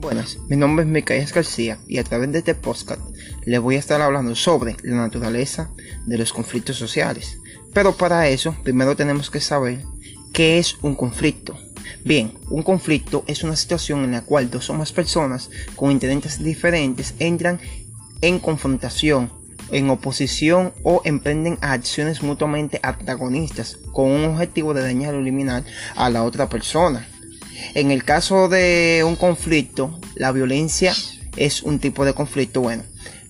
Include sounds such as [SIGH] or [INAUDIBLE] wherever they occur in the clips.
Buenas, mi nombre es Micaías García y a través de este podcast les voy a estar hablando sobre la naturaleza de los conflictos sociales. Pero para eso, primero tenemos que saber qué es un conflicto. Bien, un conflicto es una situación en la cual dos o más personas con intereses diferentes entran en confrontación, en oposición o emprenden acciones mutuamente antagonistas con un objetivo de dañar o eliminar a la otra persona. En el caso de un conflicto, la violencia es un tipo de conflicto. Bueno,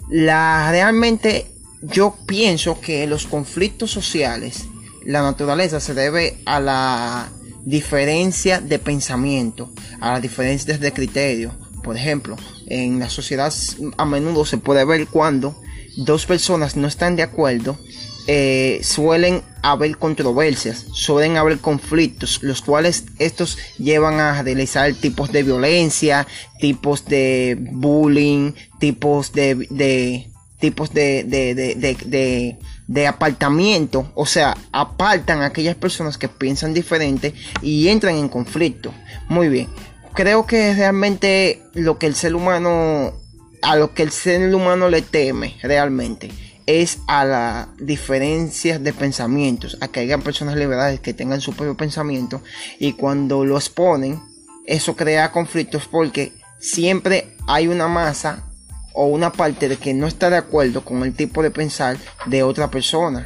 la realmente yo pienso que los conflictos sociales, la naturaleza se debe a la diferencia de pensamiento, a las diferencias de criterio. Por ejemplo, en la sociedad a menudo se puede ver cuando dos personas no están de acuerdo eh, suelen haber controversias, suelen haber conflictos, los cuales estos llevan a realizar tipos de violencia, tipos de bullying, tipos de, de tipos de, de, de, de, apartamiento, o sea, apartan a aquellas personas que piensan diferente y entran en conflicto. Muy bien, creo que realmente lo que el ser humano, a lo que el ser humano le teme realmente es a las diferencias de pensamientos, a que hayan personas liberales que tengan su propio pensamiento y cuando lo exponen, eso crea conflictos porque siempre hay una masa o una parte de que no está de acuerdo con el tipo de pensar de otra persona.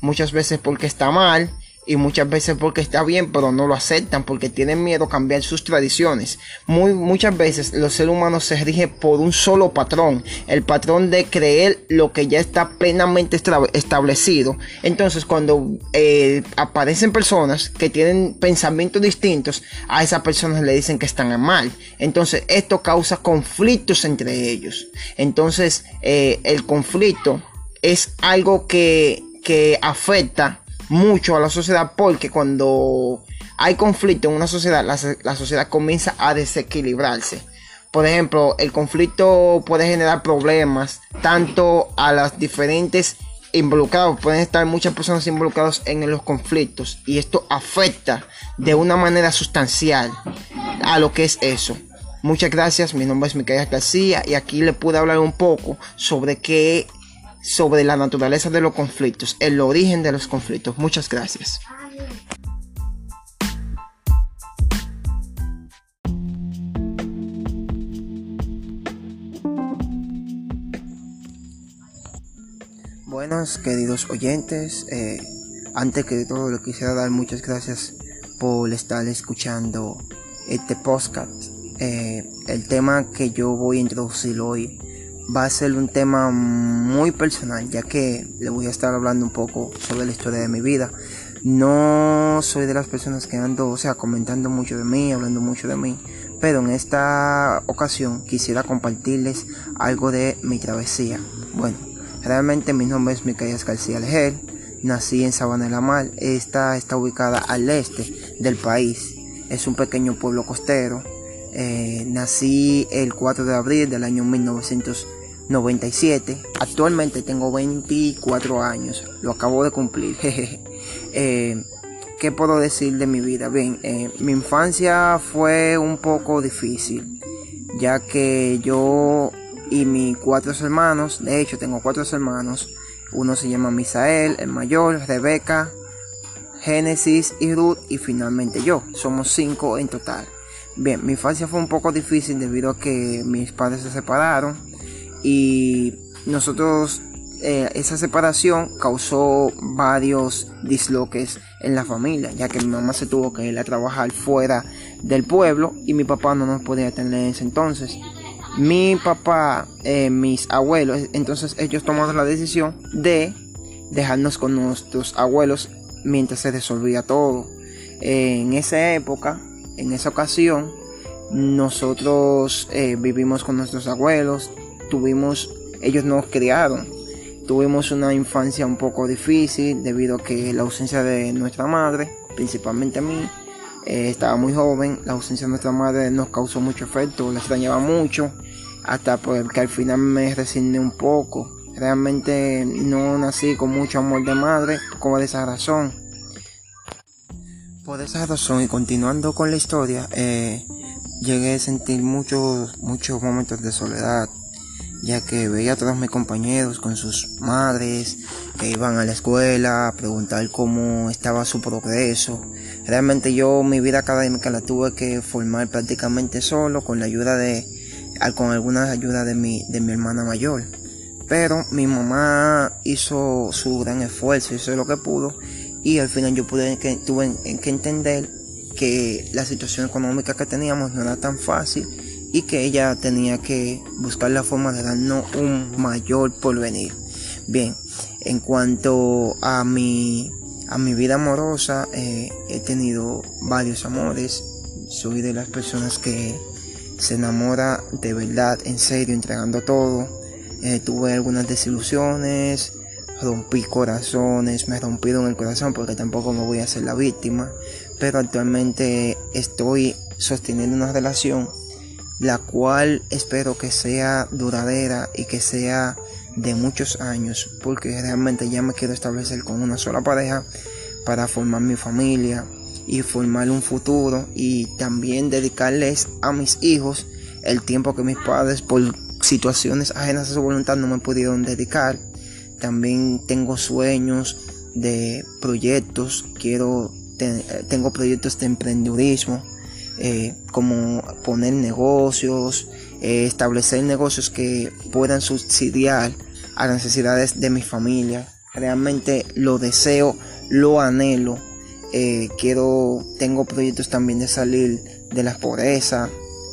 Muchas veces porque está mal, y muchas veces porque está bien, pero no lo aceptan porque tienen miedo a cambiar sus tradiciones. Muy, muchas veces los seres humanos se rigen por un solo patrón, el patrón de creer lo que ya está plenamente establecido. Entonces, cuando eh, aparecen personas que tienen pensamientos distintos, a esas personas le dicen que están mal. Entonces, esto causa conflictos entre ellos. Entonces, eh, el conflicto es algo que, que afecta mucho a la sociedad porque cuando hay conflicto en una sociedad, la, sociedad comienza a desequilibrarse. Por ejemplo, el conflicto puede generar problemas tanto a las diferentes involucrados, pueden estar muchas personas involucradas en los conflictos y esto afecta de una manera sustancial a lo que es eso. Muchas gracias, mi nombre es Micaela García y aquí le pude hablar un poco sobre qué sobre la naturaleza de los conflictos, el origen de los conflictos. Muchas gracias. Buenos queridos oyentes, eh, antes que todo le quisiera dar muchas gracias por estar escuchando este podcast. Eh, el tema que yo voy a introducir hoy va a ser un tema muy personal, ya que le voy a estar hablando un poco sobre la historia de mi vida. No soy de las personas que ando, o sea, comentando mucho de mí, hablando mucho de mí, pero en esta ocasión quisiera compartirles algo de mi travesía. Bueno, realmente mi nombre es Micaías García Leger, nací en Sabana de la Mar, esta está ubicada al este del país, es un pequeño pueblo costero, eh, nací el 4 de abril del año 1997. Actualmente tengo 24 años. Lo acabo de cumplir. [LAUGHS] eh, ¿Qué puedo decir de mi vida? Bien, eh, mi infancia fue un poco difícil. Ya que yo y mis cuatro hermanos, de hecho tengo cuatro hermanos. Uno se llama Misael, el mayor, Rebeca, Génesis y Ruth y finalmente yo. Somos cinco en total. Bien, mi infancia fue un poco difícil debido a que mis padres se separaron y nosotros eh, esa separación causó varios disloques en la familia, ya que mi mamá se tuvo que ir a trabajar fuera del pueblo y mi papá no nos podía tener en ese entonces. Mi papá, eh, mis abuelos, entonces ellos tomaron la decisión de dejarnos con nuestros abuelos mientras se resolvía todo. en esa época en esa ocasión nosotros eh, vivimos con nuestros abuelos, tuvimos, ellos nos criaron, tuvimos una infancia un poco difícil debido a que la ausencia de nuestra madre, principalmente a mí, eh, estaba muy joven, la ausencia de nuestra madre nos causó mucho efecto, la extrañaba mucho, hasta porque al final me resigné un poco. Realmente no nací con mucho amor de madre, como de esa razón. Por esa razón y continuando con la historia, eh, llegué a sentir muchos, muchos momentos de soledad, ya que veía a todos mis compañeros con sus madres que iban a la escuela a preguntar cómo estaba su progreso. Realmente yo mi vida académica la tuve que formar prácticamente solo con la ayuda de con alguna ayuda de mi de mi hermana mayor. Pero mi mamá hizo su gran esfuerzo, hizo lo que pudo y al final yo pude tuve que entender que la situación económica que teníamos no era tan fácil y que ella tenía que buscar la forma de darnos un mayor porvenir. Bien, en cuanto a mi, a mi vida amorosa, eh, he tenido varios amores. Soy de las personas que se enamora de verdad, en serio, entregando todo. Eh, tuve algunas desilusiones, rompí corazones, me rompieron el corazón porque tampoco me voy a hacer la víctima. Pero actualmente estoy sosteniendo una relación la cual espero que sea duradera y que sea de muchos años, porque realmente ya me quiero establecer con una sola pareja para formar mi familia y formar un futuro y también dedicarles a mis hijos el tiempo que mis padres por situaciones ajenas a su voluntad no me pudieron dedicar. También tengo sueños de proyectos, quiero tengo proyectos de emprendedurismo eh, como poner negocios, eh, establecer negocios que puedan subsidiar a las necesidades de mi familia. Realmente lo deseo, lo anhelo. Eh, quiero, tengo proyectos también de salir de la pobreza.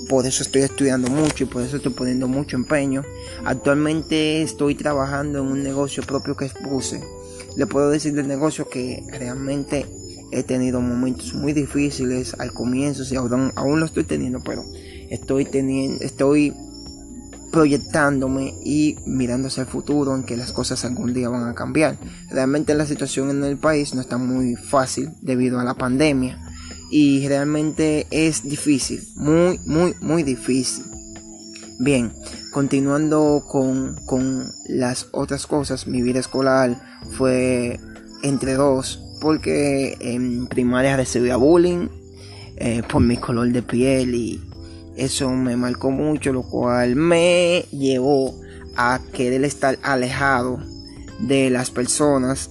Por eso estoy estudiando mucho y por eso estoy poniendo mucho empeño. Actualmente estoy trabajando en un negocio propio que expuse. Le puedo decir del negocio que realmente he tenido momentos muy difíciles al comienzo, y aún, aún lo estoy teniendo, pero estoy teniendo, estoy proyectándome y mirando hacia el futuro en que las cosas algún día van a cambiar. Realmente la situación en el país no está muy fácil debido a la pandemia y realmente es difícil, muy, muy, muy difícil. Bien, continuando con, con las otras cosas, mi vida escolar fue entre dos porque en primaria recibía bullying eh, por mi color de piel y eso me marcó mucho, lo cual me llevó a querer estar alejado de las personas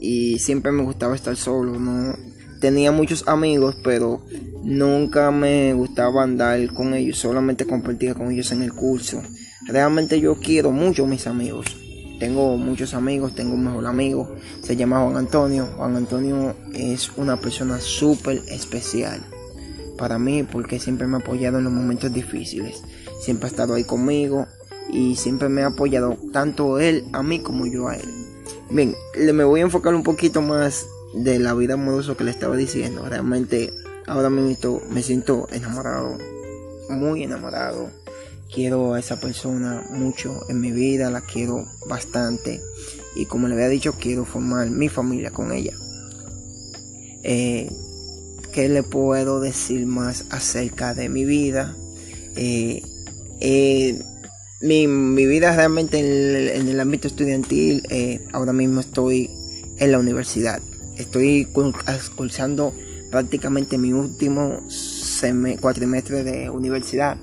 y siempre me gustaba estar solo, no tenía muchos amigos, pero nunca me gustaba andar con ellos, solamente compartía con ellos en el curso. Realmente yo quiero mucho a mis amigos, tengo muchos amigos, tengo un mejor amigo, se llama Juan Antonio. Juan Antonio es una persona súper especial para mí porque siempre me ha apoyado en los momentos difíciles. Siempre ha estado ahí conmigo y siempre me ha apoyado tanto él a mí como yo a él. Bien, me voy a enfocar un poquito más de la vida amorosa que le estaba diciendo. Realmente ahora mismo me siento enamorado, muy enamorado quiero a esa persona mucho en mi vida, la quiero bastante y como le había dicho quiero formar mi familia con ella. Eh, ¿Qué le puedo decir más acerca de mi vida? Eh, eh, mi, vida realmente en el, ámbito estudiantil, ahora mismo estoy en la universidad. Estoy cursando prácticamente mi último cuatrimestre de universidad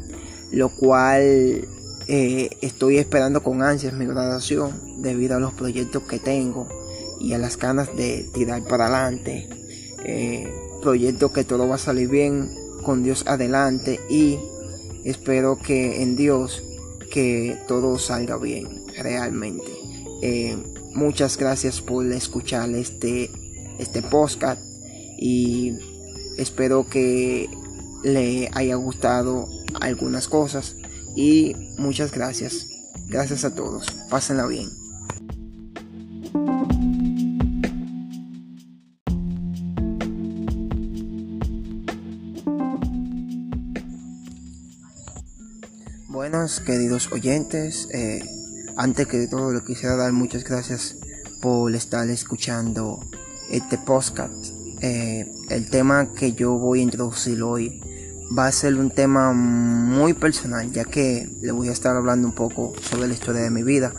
lo cual eh, estoy esperando con ansias mi graduación debido a los proyectos que tengo y a las ganas de tirar para adelante. Eh, proyecto que todo va a salir bien con Dios adelante y espero que en Dios que todo salga bien realmente. Eh, muchas gracias por escuchar este, este podcast y espero que le haya gustado algunas cosas y muchas gracias. Gracias a todos. Pásenla bien. Buenos queridos oyentes, eh, antes que todo le quisiera dar muchas gracias por estar escuchando este podcast. Eh, el tema que yo voy a introducir hoy va a ser un tema muy personal, ya que le voy a estar hablando un poco sobre la historia de mi vida.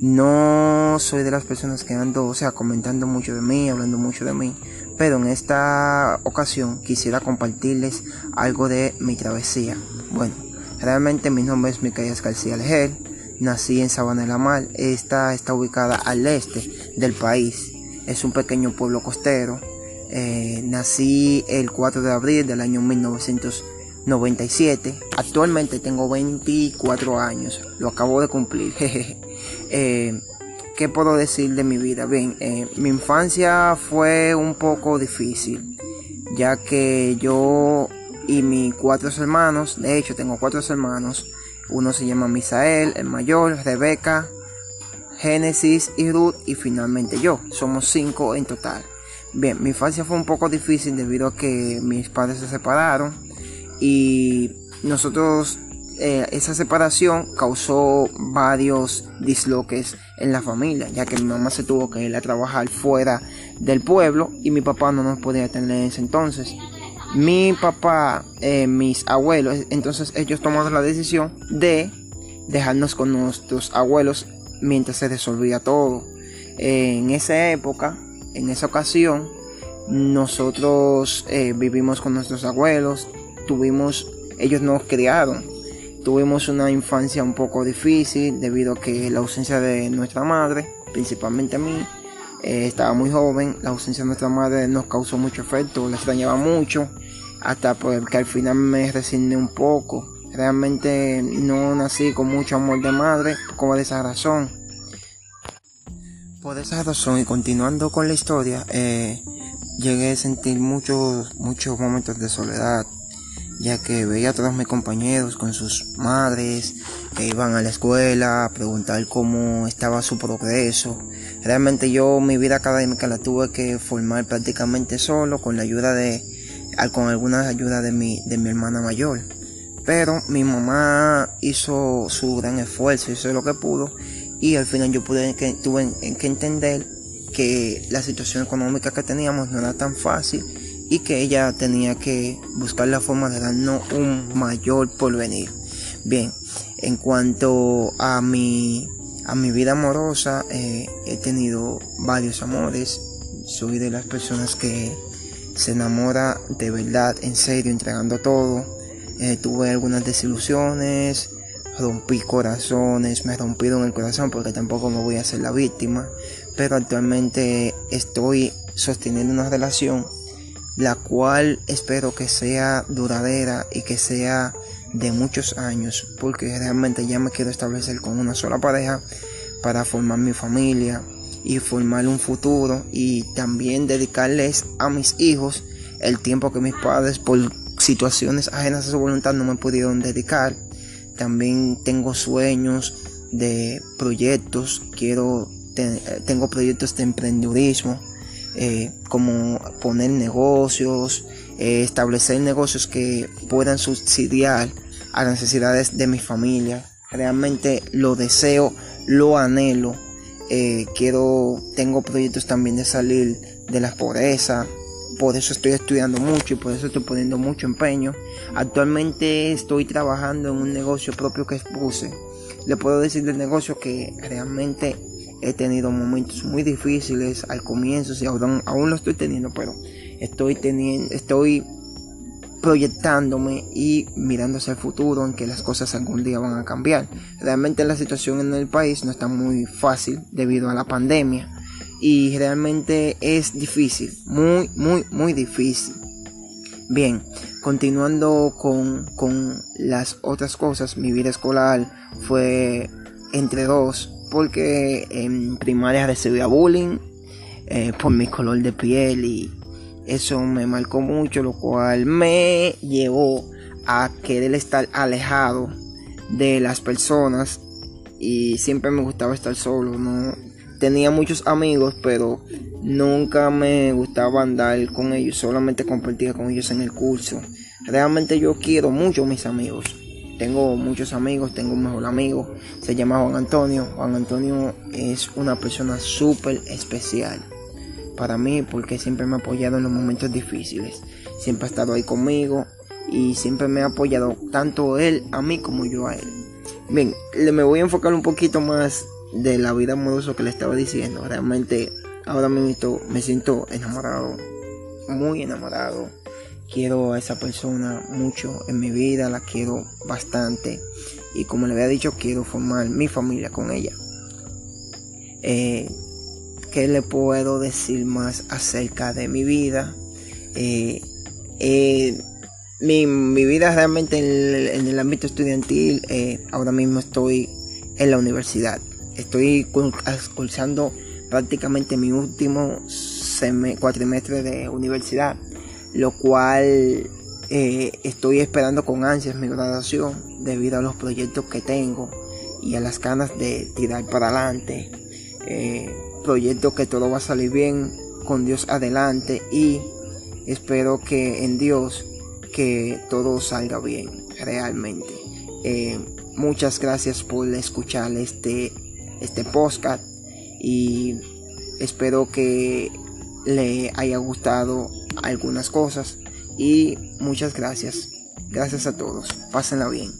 No soy de las personas que ando, o sea, comentando mucho de mí, hablando mucho de mí, pero en esta ocasión quisiera compartirles algo de mi travesía. Bueno, realmente mi nombre es Micaías García Leger, nací en Sabana de la Mar, esta está ubicada al este del país, es un pequeño pueblo costero, eh, nací el 4 de abril del año 1997. Actualmente tengo 24 años. Lo acabo de cumplir. [LAUGHS] eh, ¿Qué puedo decir de mi vida? Bien, eh, mi infancia fue un poco difícil. Ya que yo y mis cuatro hermanos, de hecho tengo cuatro hermanos. Uno se llama Misael, el mayor, Rebeca, Génesis y Ruth y finalmente yo. Somos cinco en total. Bien, mi infancia fue un poco difícil debido a que mis padres se separaron y nosotros eh, esa separación causó varios disloques en la familia, ya que mi mamá se tuvo que ir a trabajar fuera del pueblo y mi papá no nos podía tener en ese entonces. Mi papá, eh, mis abuelos, entonces ellos tomaron la decisión de dejarnos con nuestros abuelos mientras se resolvía todo. en esa época en esa ocasión nosotros eh, vivimos con nuestros abuelos, tuvimos, ellos nos criaron, tuvimos una infancia un poco difícil debido a que la ausencia de nuestra madre, principalmente a mí, eh, estaba muy joven, la ausencia de nuestra madre nos causó mucho efecto, la extrañaba mucho, hasta porque al final me resigné un poco. Realmente no nací con mucho amor de madre, como de esa razón. Por esa razón y continuando con la historia, eh, llegué a sentir muchos, muchos momentos de soledad, ya que veía a todos mis compañeros con sus madres que iban a la escuela a preguntar cómo estaba su progreso. Realmente yo mi vida académica la tuve que formar prácticamente solo con la ayuda de, con algunas ayudas de mi, de mi hermana mayor. Pero mi mamá hizo su gran esfuerzo, hizo lo que pudo y al final yo pude que, tuve que entender que la situación económica que teníamos no era tan fácil y que ella tenía que buscar la forma de darnos un mayor porvenir. Bien, en cuanto a mi, a mi vida amorosa, eh, he tenido varios amores. Soy de las personas que se enamora de verdad, en serio, entregando todo. Eh, tuve algunas desilusiones, rompí corazones, me rompieron el corazón porque tampoco me voy a hacer la víctima, pero actualmente estoy sosteniendo una relación la cual espero que sea duradera y que sea de muchos años, porque realmente ya me quiero establecer con una sola pareja para formar mi familia y formar un futuro y también dedicarles a mis hijos el tiempo que mis padres por situaciones ajenas a su voluntad no me pudieron dedicar. También tengo sueños de proyectos, quiero, tengo proyectos de emprendedurismo, eh, como poner negocios, eh, establecer negocios que puedan subsidiar a las necesidades de mi familia. Realmente lo deseo, lo anhelo. Eh, quiero, tengo proyectos también de salir de la pobreza, por eso estoy estudiando mucho y por eso estoy poniendo mucho empeño. Actualmente estoy trabajando en un negocio propio que puse. Le puedo decir del negocio que realmente he tenido momentos muy difíciles al comienzo, y aún, aún lo estoy teniendo, pero estoy teniendo, estoy proyectándome y mirando hacia el futuro en que las cosas algún día van a cambiar. Realmente la situación en el país no está muy fácil debido a la pandemia y realmente es difícil, muy, muy, muy difícil. Bien, continuando con, con las otras cosas, mi vida escolar fue entre dos, porque en primaria recibía bullying eh, por mi color de piel y eso me marcó mucho, lo cual me llevó a querer estar alejado de las personas y siempre me gustaba estar solo, no tenía muchos amigos, pero nunca me gustaba andar con ellos, solamente compartía con ellos en el curso. Realmente yo quiero mucho a mis amigos. Tengo muchos amigos, tengo un mejor amigo, se llama Juan Antonio. Juan Antonio es una persona súper especial para mí porque siempre me ha apoyado en los momentos difíciles. Siempre ha estado ahí conmigo y siempre me ha apoyado tanto él a mí como yo a él. Bien, me voy a enfocar un poquito más de la vida amorosa que le estaba diciendo. Realmente ahora mismo me siento enamorado, muy enamorado. Quiero a esa persona mucho en mi vida, la quiero bastante. Y como le había dicho, quiero formar mi familia con ella. Eh, ¿Qué le puedo decir más acerca de mi vida? Eh, eh, mi, vida realmente en el, ámbito estudiantil, ahora mismo estoy en la universidad. Estoy cursando prácticamente mi último cuatrimestre de universidad, lo cual estoy esperando con ansias mi graduación debido a los proyectos que tengo y a las ganas de tirar para adelante eh, proyecto que todo va a salir bien con Dios adelante y espero que en Dios que todo salga bien realmente. Eh, muchas gracias por escuchar este, este podcast y espero que le haya gustado algunas cosas y muchas gracias. Gracias a todos. Pásenla bien.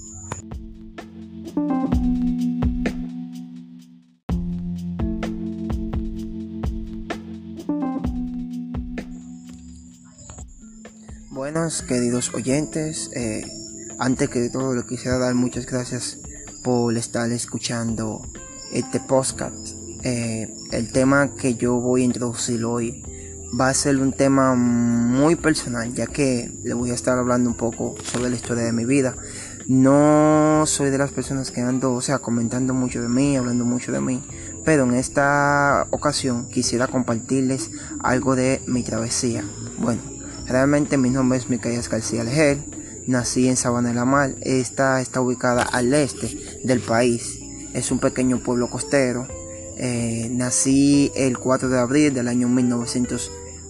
Buenas queridos oyentes, eh, antes que todo le quisiera dar muchas gracias por estar escuchando este podcast. Eh, el tema que yo voy a introducir hoy va a ser un tema muy personal, ya que le voy a estar hablando un poco sobre la historia de mi vida. No soy de las personas que ando, o sea, comentando mucho de mí, hablando mucho de mí, pero en esta ocasión quisiera compartirles algo de mi travesía. Bueno, Realmente mi nombre es Micaías García Leger. Nací en Sabana de la Mar. Esta está ubicada al este del país. Es un pequeño pueblo costero. Eh, nací el 4 de abril del año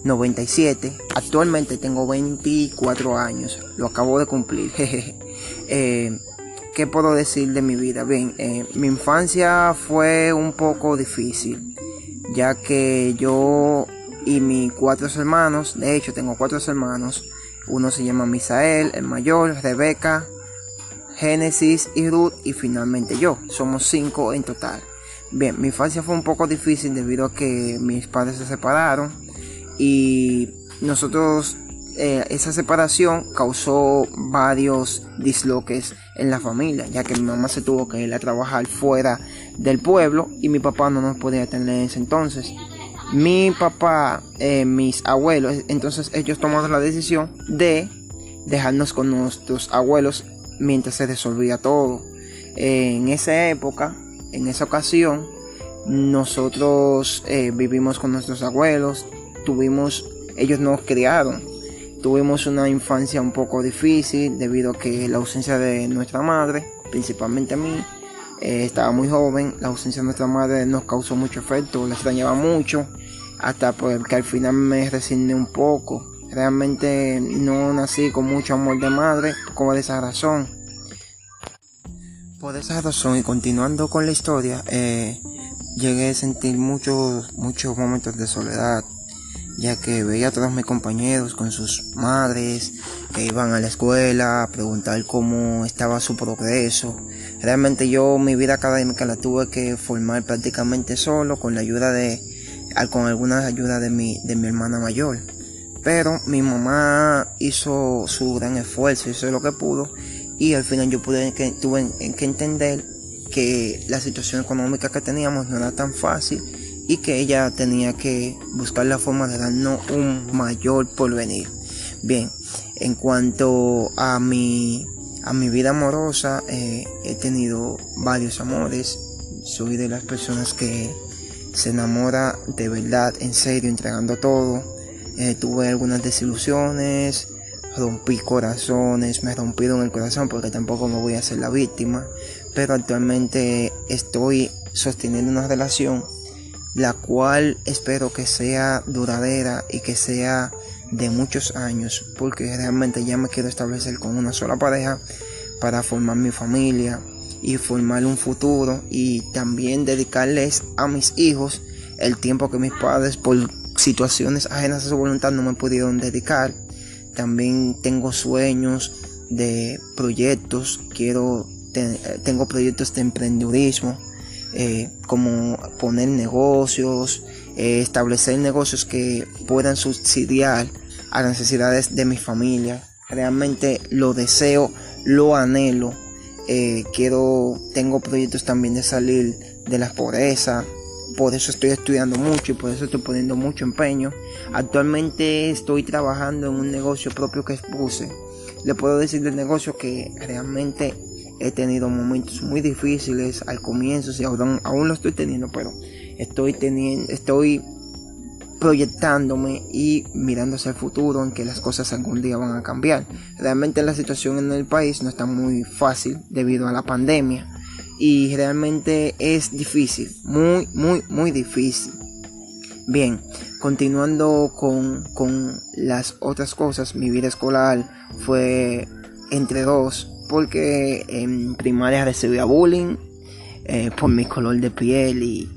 1997. Actualmente tengo 24 años. Lo acabo de cumplir. [LAUGHS] eh, ¿Qué puedo decir de mi vida? Bien, eh, mi infancia fue un poco difícil, ya que yo y mis cuatro hermanos, de hecho tengo cuatro hermanos, uno se llama Misael, el mayor, Rebeca, Génesis y Ruth y finalmente yo, somos cinco en total. Bien, mi infancia fue un poco difícil debido a que mis padres se separaron y nosotros eh, esa separación causó varios disloques en la familia, ya que mi mamá se tuvo que ir a trabajar fuera del pueblo y mi papá no nos podía tener en ese entonces mi papá, eh, mis abuelos, entonces ellos tomaron la decisión de dejarnos con nuestros abuelos mientras se resolvía todo. en esa época, en esa ocasión, nosotros eh, vivimos con nuestros abuelos, tuvimos, ellos nos criaron, tuvimos una infancia un poco difícil debido a que la ausencia de nuestra madre, principalmente a mí, eh, estaba muy joven, la ausencia de nuestra madre nos causó mucho efecto, la extrañaba mucho, hasta porque al final me resigné un poco. Realmente no nací con mucho amor de madre, como de esa razón. Por esa razón y continuando con la historia, eh, llegué a sentir muchos, muchos momentos de soledad, ya que veía a todos mis compañeros con sus madres que iban a la escuela a preguntar cómo estaba su progreso. Realmente yo mi vida académica la tuve que formar prácticamente solo con la ayuda de con alguna ayuda de mi de mi hermana mayor. Pero mi mamá hizo su gran esfuerzo, hizo lo que pudo y al final yo pude tuve que entender que la situación económica que teníamos no era tan fácil y que ella tenía que buscar la forma de darnos un mayor porvenir. Bien, en cuanto a mi, a mi vida amorosa, eh, he tenido varios amores. Soy de las personas que se enamora de verdad, en serio, entregando todo. Eh, tuve algunas desilusiones, rompí corazones, me rompieron el corazón porque tampoco me voy a hacer la víctima. Pero actualmente estoy sosteniendo una relación la cual espero que sea duradera y que sea de muchos años, porque realmente ya me quiero establecer con una sola pareja para formar mi familia y formar un futuro y también dedicarles a mis hijos el tiempo que mis padres por situaciones ajenas a su voluntad no me pudieron dedicar. También tengo sueños de proyectos, quiero tengo proyectos de emprendedurismo eh, como poner negocios, eh, establecer negocios que puedan subsidiar a las necesidades de mi familia. Realmente lo deseo, lo anhelo. Eh, quiero, tengo proyectos también de salir de la pobreza. Por eso estoy estudiando mucho y por eso estoy poniendo mucho empeño. Actualmente estoy trabajando en un negocio propio que expuse. Le puedo decir del negocio que realmente he tenido momentos muy difíciles al comienzo y aún, aún lo estoy teniendo, pero estoy teniendo, estoy proyectándome y mirando hacia el futuro en que las cosas algún día van a cambiar. Realmente la situación en el país no está muy fácil debido a la pandemia y realmente es difícil, muy, muy, muy difícil. Bien, continuando con, con las otras cosas, mi vida escolar fue entre dos, porque en primaria recibía bullying eh, por mi color de piel y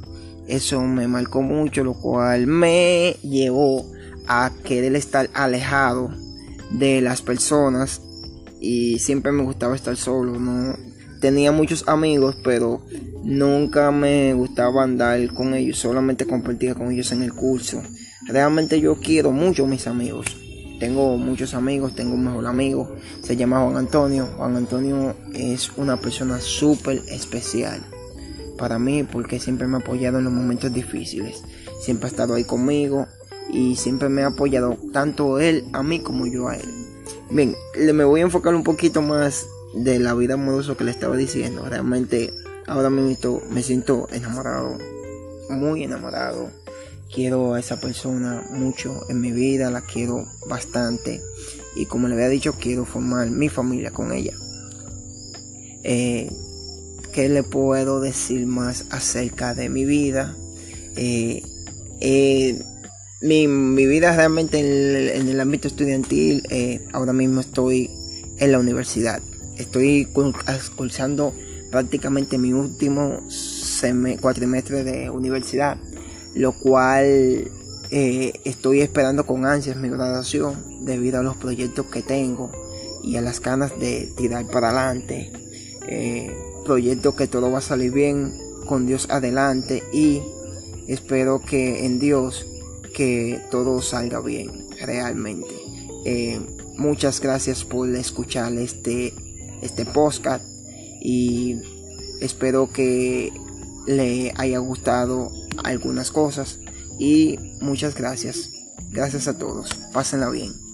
eso me marcó mucho, lo cual me llevó a querer estar alejado de las personas y siempre me gustaba estar solo, no tenía muchos amigos, pero nunca me gustaba andar con ellos, solamente compartía con ellos en el curso. Realmente yo quiero mucho a mis amigos. Tengo muchos amigos, tengo un mejor amigo, se llama Juan Antonio. Juan Antonio es una persona súper especial para mí porque siempre me ha apoyado en los momentos difíciles. Siempre ha estado ahí conmigo y siempre me ha apoyado tanto él a mí como yo a él. Bien, me voy a enfocar un poquito más de la vida amorosa que le estaba diciendo. Realmente ahora mismo me siento enamorado, muy enamorado. Quiero a esa persona mucho en mi vida, la quiero bastante. Y como le había dicho, quiero formar mi familia con ella. Eh, ¿Qué le puedo decir más acerca de mi vida? Eh, eh, mi, vida realmente en el, ámbito estudiantil, eh, ahora mismo estoy en la universidad. Estoy cursando prácticamente mi último cuatrimestre de universidad, lo cual estoy esperando con ansias mi graduación debido a los proyectos que tengo y a las ganas de tirar para adelante proyecto que todo va a salir bien con Dios adelante y espero que en Dios que todo salga bien realmente. Eh, muchas gracias por escuchar este, este podcast y espero que le haya gustado algunas cosas y muchas gracias. Gracias a todos. Pásenla bien.